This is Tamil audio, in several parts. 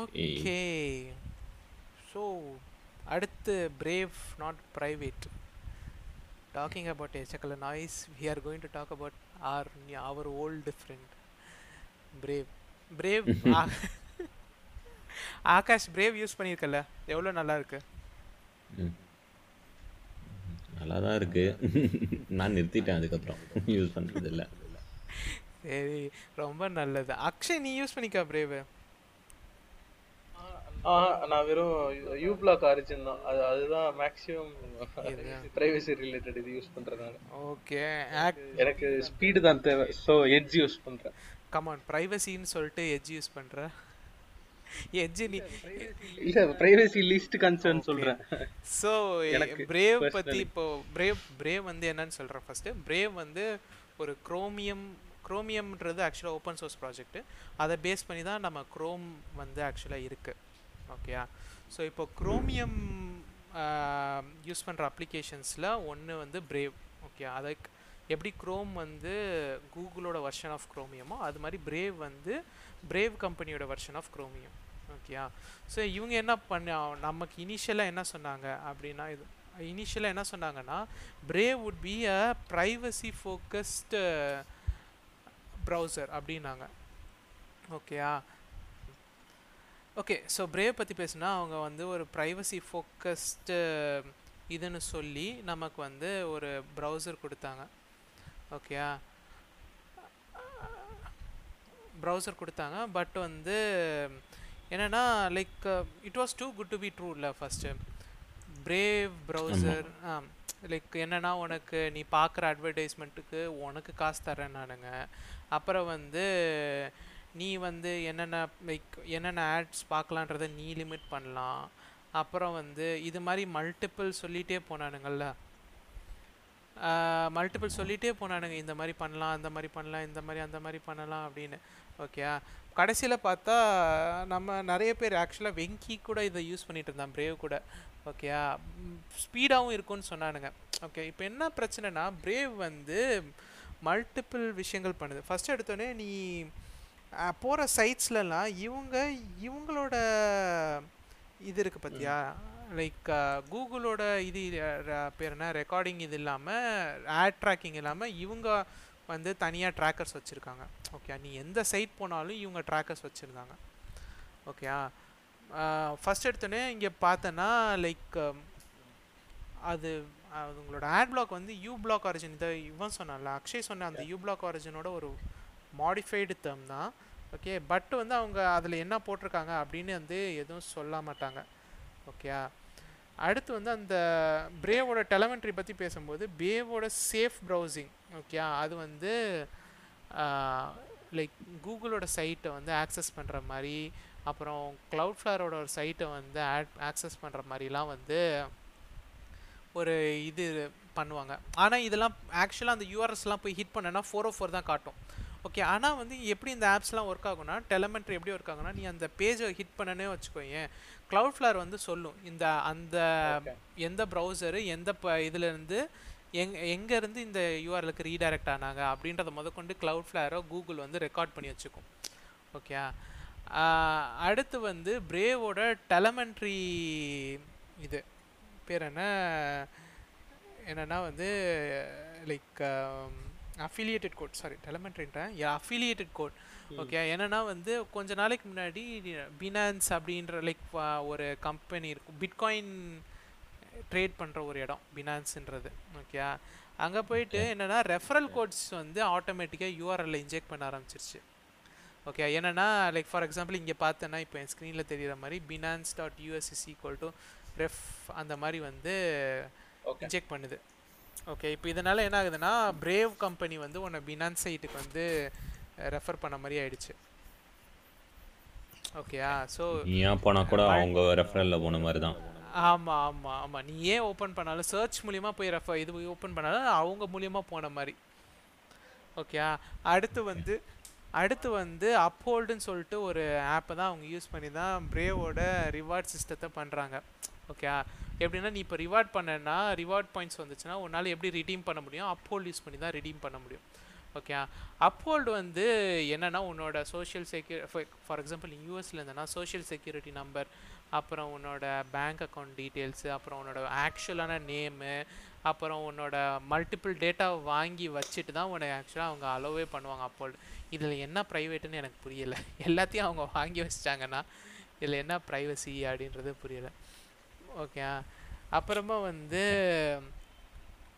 ஓகே ஸோ அடுத்து Brave not private talking about எச்சக்கல noise we are going to talk about our our old friend Brave Brave Akash Brave use பண்ணியிருக்கல எவ்வளோ நல்லா இருக்கு. நல்லா தான் இருக்கு. நான் நிறுத்திட்டேன் அதுக்கப்புறம். யூஸ் பண்றது இல்ல சரி ரொம்ப நல்லது. அக்ஷய் நீ யூஸ் பண்ணிக்கா பிரேவ் ஆ நான் வெறும் யூ பிளாக் ஆரிஜின் தான் அது அதுதான் மேக்ஸிமம் பிரைவசி ரிலேட்டட் இது யூஸ் பண்றேன் நான் ஓகே எனக்கு ஸ்பீடு தான் தேவை. ஸோ எட்ஜ் யூஸ் பண்றேன். கமான் ப்ரைவசின்னு சொல்லிட்டு எட்ஜ் யூஸ் பண்ற? எட்ஜ் நீ இல்ல பிரைவசி லீஸ்ட் கன்சர்ன் சொல்றேன். எனக்கு பிரேவ் பத்தி personally. இப்போ பிரேவ் பிரேவ் வந்து என்னன்னு சொல்றேன் ஃபர்ஸ்ட் பிரேவ் வந்து ஒரு குரோமியம் குரோமியம்ன்றது ஆக்சுவலாக ஓப்பன் சோர்ஸ் ப்ராஜெக்ட் அதை பேஸ் பண்ணி தான் நம்ம குரோம் வந்து ஆக்சுவலாக இருக்கு. ஓகேயா ஸோ இப்போ குரோமியம் யூஸ் பண்ணுற அப்ளிகேஷன்ஸில் ஒன்று வந்து பிரேவ் ஓகே அதுக்கு எப்படி குரோம் வந்து கூகுளோட வெர்ஷன் ஆஃப் குரோமியமோ அது மாதிரி பிரேவ் வந்து பிரேவ் கம்பெனியோட வெர்ஷன் ஆஃப் குரோமியம் ஓகேயா ஸோ இவங்க என்ன பண்ண நமக்கு இனிஷியலாக என்ன சொன்னாங்க அப்படின்னா இது இனிஷியலாக என்ன சொன்னாங்கன்னா Brave would be a privacy focused browser அப்படின்னாங்க. ஓகேயா ஓகே ஸோ பிரேவ் பற்றி பேசுனா அவங்க வந்து ஒரு ப்ரைவசி ஃபோக்கஸ்டு இதுன்னு சொல்லி நமக்கு வந்து ஒரு ப்ரௌசர் கொடுத்தாங்க. ஓகேயா ப்ரௌசர் கொடுத்தாங்க பட் வந்து என்னன்னா like it was too good to be true இல்லை ஃபஸ்ட்டு பிரேவ் ப்ரௌசர் லைக் என்னன்னா உனக்கு நீ பார்க்குற அட்வர்டைஸ்மெண்ட்டுக்கு உனக்கு காசு தரேன் நானுங்க. அப்புறம் வந்து நீ வந்து என்னென்ன லைக் என்னென்ன ஆட்ஸ் பார்க்கலான்றத நீ லிமிட் பண்ணலாம். அப்புறம் வந்து இது மாதிரி மல்டிபிள் சொல்லிகிட்டே போனானுங்கள்ல. மல்டிபிள் சொல்லிகிட்டே போனானுங்க இந்த மாதிரி பண்ணலாம் அந்த மாதிரி பண்ணலாம் இந்த மாதிரி அந்த மாதிரி பண்ணலாம் அப்படின்னு. ஓகேயா கடைசியில் பார்த்தா நம்ம நிறைய பேர் ஆக்சுவலாக வெங்கி கூட இதை யூஸ் பண்ணிட்டு இருந்தான் பிரேவ் கூட. ஓகேயா ஸ்பீடாகவும் இருக்கும்னு சொன்னானுங்க. ஓகே இப்போ என்ன பிரச்சனைனா பிரேவ் வந்து மல்டிபிள் விஷயங்கள் பண்ணுது. ஃபஸ்ட்டு எடுத்தோடனே நீ போகிற சைட்ஸ்லலாம் இவங்க இவங்களோட இது இருக்குது பார்த்தியா லைக் கூகுளோட இது பேர் என்ன? ரெக்கார்டிங் இது இல்லாமல் ஆட் ட்ராக்கிங் இல்லாமல் இவங்க வந்து தனியாக ட்ராக்கர்ஸ் வச்சுருக்காங்க. ஓகே நீ எந்த சைட் போனாலும் இவங்க ட்ராக்கர்ஸ் வச்சுருந்தாங்க. ஓகேயா ஃபஸ்ட் எடுத்தோடனே இங்கே பார்த்தேன்னா லைக் அது உங்களோட ஆட் பிளாக் வந்து யூ பிளாக் ஆரிஜின் இதை இவன் சொன்னான்ல அக்ஷய் சொன்ன அந்த யூ பிளாக் ஆரிஜினோட ஒரு மாடிஃபைடு தேர்ம் தான். ஓகே பட் வந்து அவங்க அதில் என்ன போட்டிருக்காங்க அப்படின்னு வந்து எதுவும் சொல்ல மாட்டாங்க. ஓகேயா அடுத்து வந்து அந்த பிரேவோட டெலமெண்ட்ரி பற்றி பேசும்போது பேவோட சேஃப் ப்ரௌசிங் ஓகேயா அது வந்து லைக் கூகுளோட சைட்டை வந்து ஆக்சஸ் பண்ணுற மாதிரி அப்புறம் க்ளவுட்ஃப்ளவரோட ஒரு சைட்டை வந்து ஆட் ஆக்சஸ் பண்ணுற மாதிரிலாம் வந்து ஒரு இது பண்ணுவாங்க. ஆனால் இதெல்லாம் ஆக்சுவலாக அந்த யூஆர்எஸ்லாம் போய் ஹிட் பண்ணனா ஃபோர் ஓ ஃபோர் தான் காட்டும். ஓகே ஆனால் வந்து எப்படி இந்த ஆப்ஸ்லாம் ஒர்க் ஆகும்னா டெலமெண்ட்ரி எப்படி ஒர்க் ஆகும்னா நீ அந்த பேஜை ஹிட் பண்ணனே வச்சுக்கோயேன். க்ளவுட்ஃப்ளவர் வந்து சொல்லும். இந்த அந்த எந்த ப்ரௌசரு எந்த ப இதுலேருந்து எங் எங்கேருந்து இந்த யூஆர்எலுக்கு ரீடைரக்ட் ஆனாங்க அப்படின்றத முதற்கொண்டு க்ளவுட்ஃப்ளவரோ கூகுள் வந்து ரெக்கார்ட் பண்ணி வச்சுக்கும். ஓகே அடுத்து வந்து பிரேவோட டெலமெண்ட்ரி இது. பேர் என்ன? என்னன்னா வந்து லைக் அஃபிலியேட்டட் கோட் சாரி டெலமெண்ட்ரின்றேன் அஃபிலியேட்டட் கோட் ஓகே என்னன்னா வந்து கொஞ்ச நாளைக்கு முன்னாடி பினான்ஸ் அப்படின்ற லைக் ஒரு கம்பெனி இருக்கும் பிட்காயின் ட்ரேட் பண்ணுற ஒரு இடம் பினான்ஸுன்றது ஓகே அங்கே போயிட்டு என்னன்னா ரெஃபரல் கோட்ஸ் வந்து ஆட்டோமேட்டிக்காக யூஆர்எல்ல இன்ஜெக்ட் பண்ண ஆரம்பிச்சிருச்சு. ஓகே என்னன்னா லைக் ஃபார் எக்ஸாம்பிள் இங்கே பார்த்தேன்னா இப்போ என் ஸ்க்ரீனில் தெரியுற மாதிரி Binance dot USS equal to ref அந்த மாதிரி வந்து இன்ஜெக்ட் பண்ணுது. ஓகே இப்போ இதனால் என்ன ஆகுதுன்னா பிரேவ் கம்பெனி வந்து உன்னை பினான்ஸ் சைட்டுக்கு வந்து ரெஃபர் பண்ண மாதிரி ஆயிடுச்சு. ஓகேயா ஸோ ஏன் போனா கூட அவங்க ரெஃபரல்ல போன மாதிரி தான். ஆமாம் ஆமாம் ஆமாம் நீ ஏன் ஓப்பன் பண்ணாலும் சர்ச் மூலியமா போய் ரெஃபர் இது ஓப்பன் பண்ணாலும் அவங்க மூலியமா போன மாதிரி. ஓகேயா அடுத்து வந்து அடுத்து வந்து அப்ஹோல்டுன்னு சொல்லிட்டு ஒரு ஆப்பை தான் அவங்க யூஸ் பண்ணி தான் பிரேவோட ரிவார்ட் சிஸ்டத்தை பண்ணுறாங்க ஓகே எப்படின்னா நீ இப்போ ரிவார்ட் பண்ணனா ரிவார்ட் பாயிண்ட்ஸ் வந்துச்சுன்னா உன்னால் எப்படி ரிடீம் பண்ண முடியும்? அப்ஹோல்ட் யூஸ் பண்ணி தான் ரிடீம் பண்ண முடியும். ஓகே அப்ஹோல்டு வந்து என்னென்னா உன்னோட சோஷியல் செக்யூரி ஃபார் எக்ஸாம்பிள் யூஎஸ்ல இருந்தனா சோஷியல் செக்யூரிட்டி நம்பர் அப்புறம் உன்னோட பேங்க் அக்கௌண்ட் டீட்டெயில்ஸு அப்புறம் உன்னோட ஆக்சுவலான நேமு அப்புறம் உன்னோட மல்டிபிள் டேட்டா வாங்கி வச்சுட்டு தான் உனக்கு ஆக்சுவலாக அவங்க அலோவே பண்ணுவாங்க அப்போல்டு இதில் என்ன ப்ரைவேட்டுன்னு எனக்கு புரியலை. எல்லாத்தையும் அவங்க வாங்கி வச்சிட்டாங்கன்னா இதில் என்ன ப்ரைவசி அப்படின்றது புரியலை. ஓகே அப்புறமா வந்து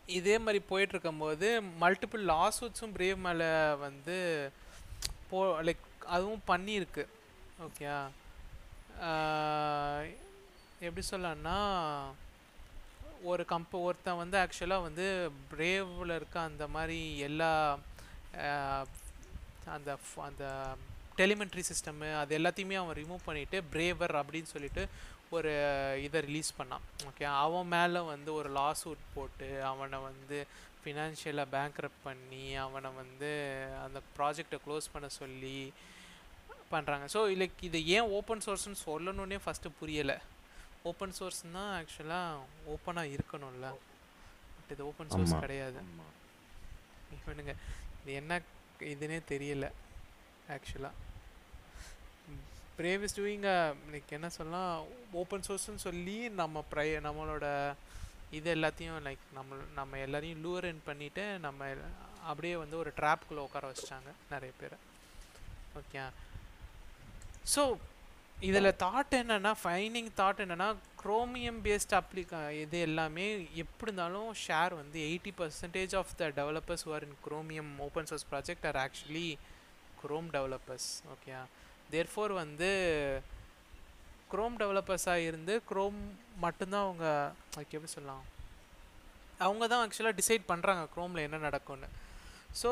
இதே மாதிரி போயிட்டு இருக்கும்போது மல்டிபிள் லாசூட்ஸும் பிரேவ் மேலே வந்து போ லைக் அதுவும் பண்ணியிருக்கு. ஓகே எப்படி சொல்லலாம்னா ஒரு கம்ப ஒருத்தன் வந்து ஆக்சுவலாக வந்து பிரேவில் இருக்க அந்த மாதிரி எல்லா அந்த அந்த டெலிமெண்ட்ரி சிஸ்டமு அது எல்லாத்தையுமே அவன் ரிமூவ் பண்ணிவிட்டு பிரேவர் அப்படின்னு சொல்லிட்டு ஒரு இதை ரிலீஸ் பண்ணான். ஓகே அவன் மேலே வந்து ஒரு லாசூட் போட்டு அவனை வந்து ஃபினான்ஷியலாக பேங்க்ரப் பண்ணி அவனை வந்து அந்த ப்ராஜெக்டை க்ளோஸ் பண்ண சொல்லி பண்ணுறாங்க ஸோ லைக் இது ஏன் ஓப்பன் சோர்ஸ்னு சொல்லணுன்னே ஃபஸ்ட்டு புரியலை. ஓப்பன் சோர்ஸ்னால் ஆக்சுவலாக ஓப்பனாக இருக்கணும்ல. பட் இது ஓப்பன் சோர்ஸ். கிடையாது. இவனுங்க இது என்ன இதுனே தெரியல ஆக்சுவலாக பிரேவ் இஸ் டூயிங் லைக் என்ன சொல்லலாம் ஓப்பன் சோர்ஸ்னு சொல்லி நம்ம ப்ரை நம்மளோட இது எல்லாத்தையும் லைக் நம்ம நம்ம எல்லாரையும் இன் பண்ணிவிட்டு நம்ம அப்படியே வந்து ஒரு ட்ராப்குள்ளே உட்கார வச்சிட்டாங்க நிறைய பேர். ஓகே ஸோ இதில் தாட் என்னன்னா ஃபைனிங் தாட் என்னென்னா குரோமியம் பேஸ்ட் அப்ளிகா இது எல்லாமே எப்படி இருந்தாலும் ஷேர் வந்து eighty percentage of the developers are in Chromium open source project are actually Chrome developers okay therefore வந்து குரோம் டெவலப்பர்ஸாக இருந்து குரோம் மட்டும்தான் அவங்க அதுக்கு எப்படி சொல்லலாம்? அவங்க தான் ஆக்சுவலாக டிசைட் பண்ணுறாங்க குரோமில் என்ன நடக்கும்னு. ஸோ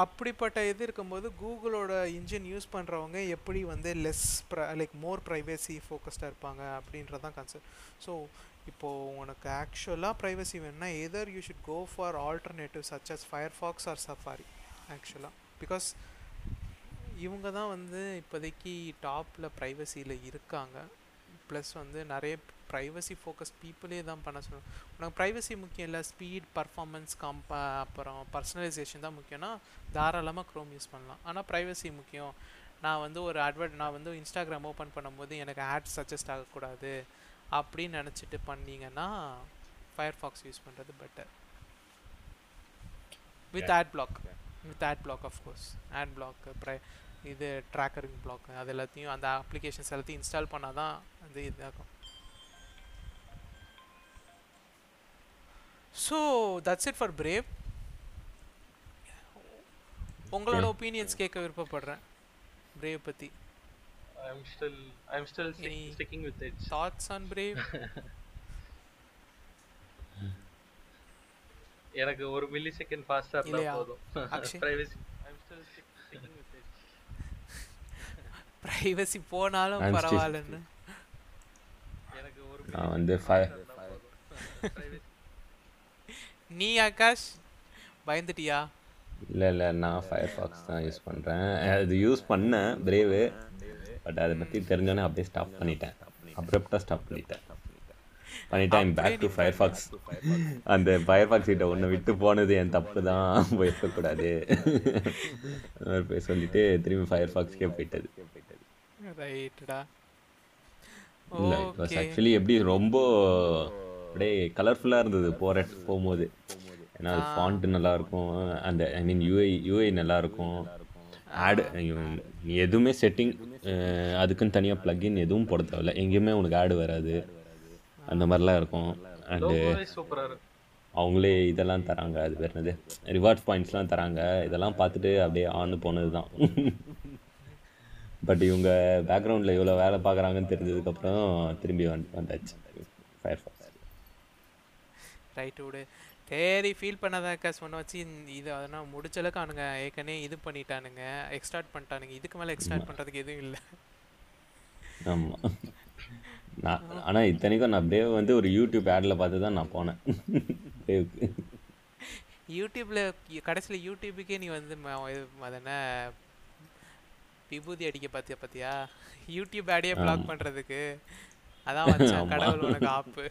அப்படிப்பட்ட இது இருக்கும்போது கூகுளோட இன்ஜின் யூஸ் பண்ணுறவங்க எப்படி வந்து லெஸ் ப்ர லைக் மோர் ப்ரைவசி ஃபோக்கஸ்டாக இருப்பாங்க அப்படின்றது தான் கன்சர்ன் ஸோ இப்போது உனக்கு ஆக்சுவலாக ப்ரைவசி வேணும்னா either you should go for alternative such as Firefox or Safari ஆக்சுவலாக பிகாஸ் இவங்க தான் வந்து இப்போதைக்கு டாப்பில் ப்ரைவசியில் இருக்காங்க. ப்ளஸ் வந்து நிறைய ப்ரைவசி ஃபோக்கஸ் பீப்புளே தான் பண்ண சொல்லுவாங்க உனக்கு ப்ரைவசி முக்கியம் இல்லை ஸ்பீட் பர்ஃபார்மன்ஸ் கம்ப அப்புறம் பர்சனலைசேஷன் தான் முக்கியம்னா தாராளமாக க்ரோம் யூஸ் பண்ணலாம். ஆனால் ப்ரைவசி முக்கியம். நான் வந்து ஒரு அட்வர்ட் நான் வந்து இன்ஸ்டாகிராம் ஓப்பன் பண்ணும்போது எனக்கு ஆட் சஜஸ்ட் ஆகக்கூடாது அப்படின்னு நினச்சிட்டு பண்ணீங்கன்னா ஃபயர்ஃபாக்ஸ் யூஸ் பண்ணுறது better with ad block with ad block course ad block fry இது ட்ராக்கரிங் பிளாக் அது எல்லாத்தையும் அந்த அப்ளிகேஷன்ஸ் எல்லாத்தையும் இன்ஸ்டால் பண்ணால் தான் அது இதாகும் so that's it for Brave உங்களோட. ஒப்பீனியன்ஸ் கேட்க விருப்பப்படுறேன் பிரேவ் பற்றி I'm still I'm still Any- sticking with it. Thoughts on Brave எனக்கு ஒரு மில்லி செகண்ட் ஃபாஸ்டா இருந்தா? போதும்? பிரைவசி. ப்ரைவசி போனாலும் பரவாயில்லன்னு. எனக்கு ஒரு நான் வந்து ஃபயர் நீ ஆகாஷ் பயந்துட்டியா? இல்லை இல்லை நான் ஃபயர்ஃபாக்ஸ் தான் யூஸ் பண்ணுறேன் அது யூஸ் பண்ணேன் பிரேவு பட் அதை பற்றி தெரிஞ்சோன்னே அப்படியே ஸ்டாப் பண்ணிட்டேன். அப்ரப்டாக ஸ்டாப் பண்ணிட்டேன். பண்ணிட்டேன் பேக் டு ஃபயர்ஃபாக்ஸ் அந்த ஃபயர்ஃபாக்ஸ் கிட்ட ஒன்று விட்டு போனது என் தப்பு தான். போயிருக்கக்கூடாது அந்த மாதிரி போய் சொல்லிட்டு திரும்பி ஃபயர்ஃபாக்ஸ்க்கே போயிட்டது. ரைட்டுடா இல்லை இட் வாஸ் ஆக்சுவலி எப்படி ரொம்ப அப்படியே கலர்ஃபுல்லாக இருந்தது போகிற போகும்போது. ஏன்னா அது ஃபாண்ட் நல்லா இருக்கும் அந்த ஐ மீன் யூஐ யூஐ நல்லா இருக்கும் ஆடு நீ எதுவுமே செட்டிங் அதுக்குன்னு தனியாக ப்ளக்இன் எதுவும் போட தேவையில்ல. எங்கேயுமே உனக்கு ஆடு வராது. அந்த மாதிரிலாம் இருக்கும். அண்டு லோகோவே சூப்பரா இருக்கு. அவங்களே இதெல்லாம் தராங்க. அது பேர் என்னது? ரிவார்ட்ஸ் பாயிண்ட்ஸ்லாம் தராங்க. இதெல்லாம் பார்த்துட்டு அப்படியே ஆன்னு போனது தான் பட் இவங்க பேக்ரவுண்டில் எவ்வளோ வேலை பார்க்குறாங்கன்னு தெரிஞ்சதுக்கப்புறம் திரும்பி வந்து வந்தாச்சு. ஃபயர்ஃபாக்ஸ் ரைட்டு விடு. சரி ஃபீல் பண்ணாதாக்கா சொன்ன வச்சு இது அதனால் முடிச்சளவுக்கு அவனுங்க ஏற்கனவே இது பண்ணிட்டானுங்க. எக்ஸ்டார்ட் பண்ணிட்டானுங்க. இதுக்கு மேலே எக்ஸ்டார்ட் பண்ணுறதுக்கு எதுவும் இல்லை. ஆமாம் நான் ஆனால் இத்தனைக்கும் நான் பிரேவ் வந்து ஒரு யூடியூப் ஆடில் பார்த்து தான் நான் போனேன். பிரேவுக்கு யூடியூப்பில் கடைசியில் யூடியூபுக்கே நீ வந்து ம- இது அது என்ன விபூதி அடிக்க பார்த்தியா பார்த்தியா யூடியூப் ஆடியே பிளாக் பண்ணுறதுக்கு அதான் வச்சான். கடவுள் உனக்கு ஆப்பு.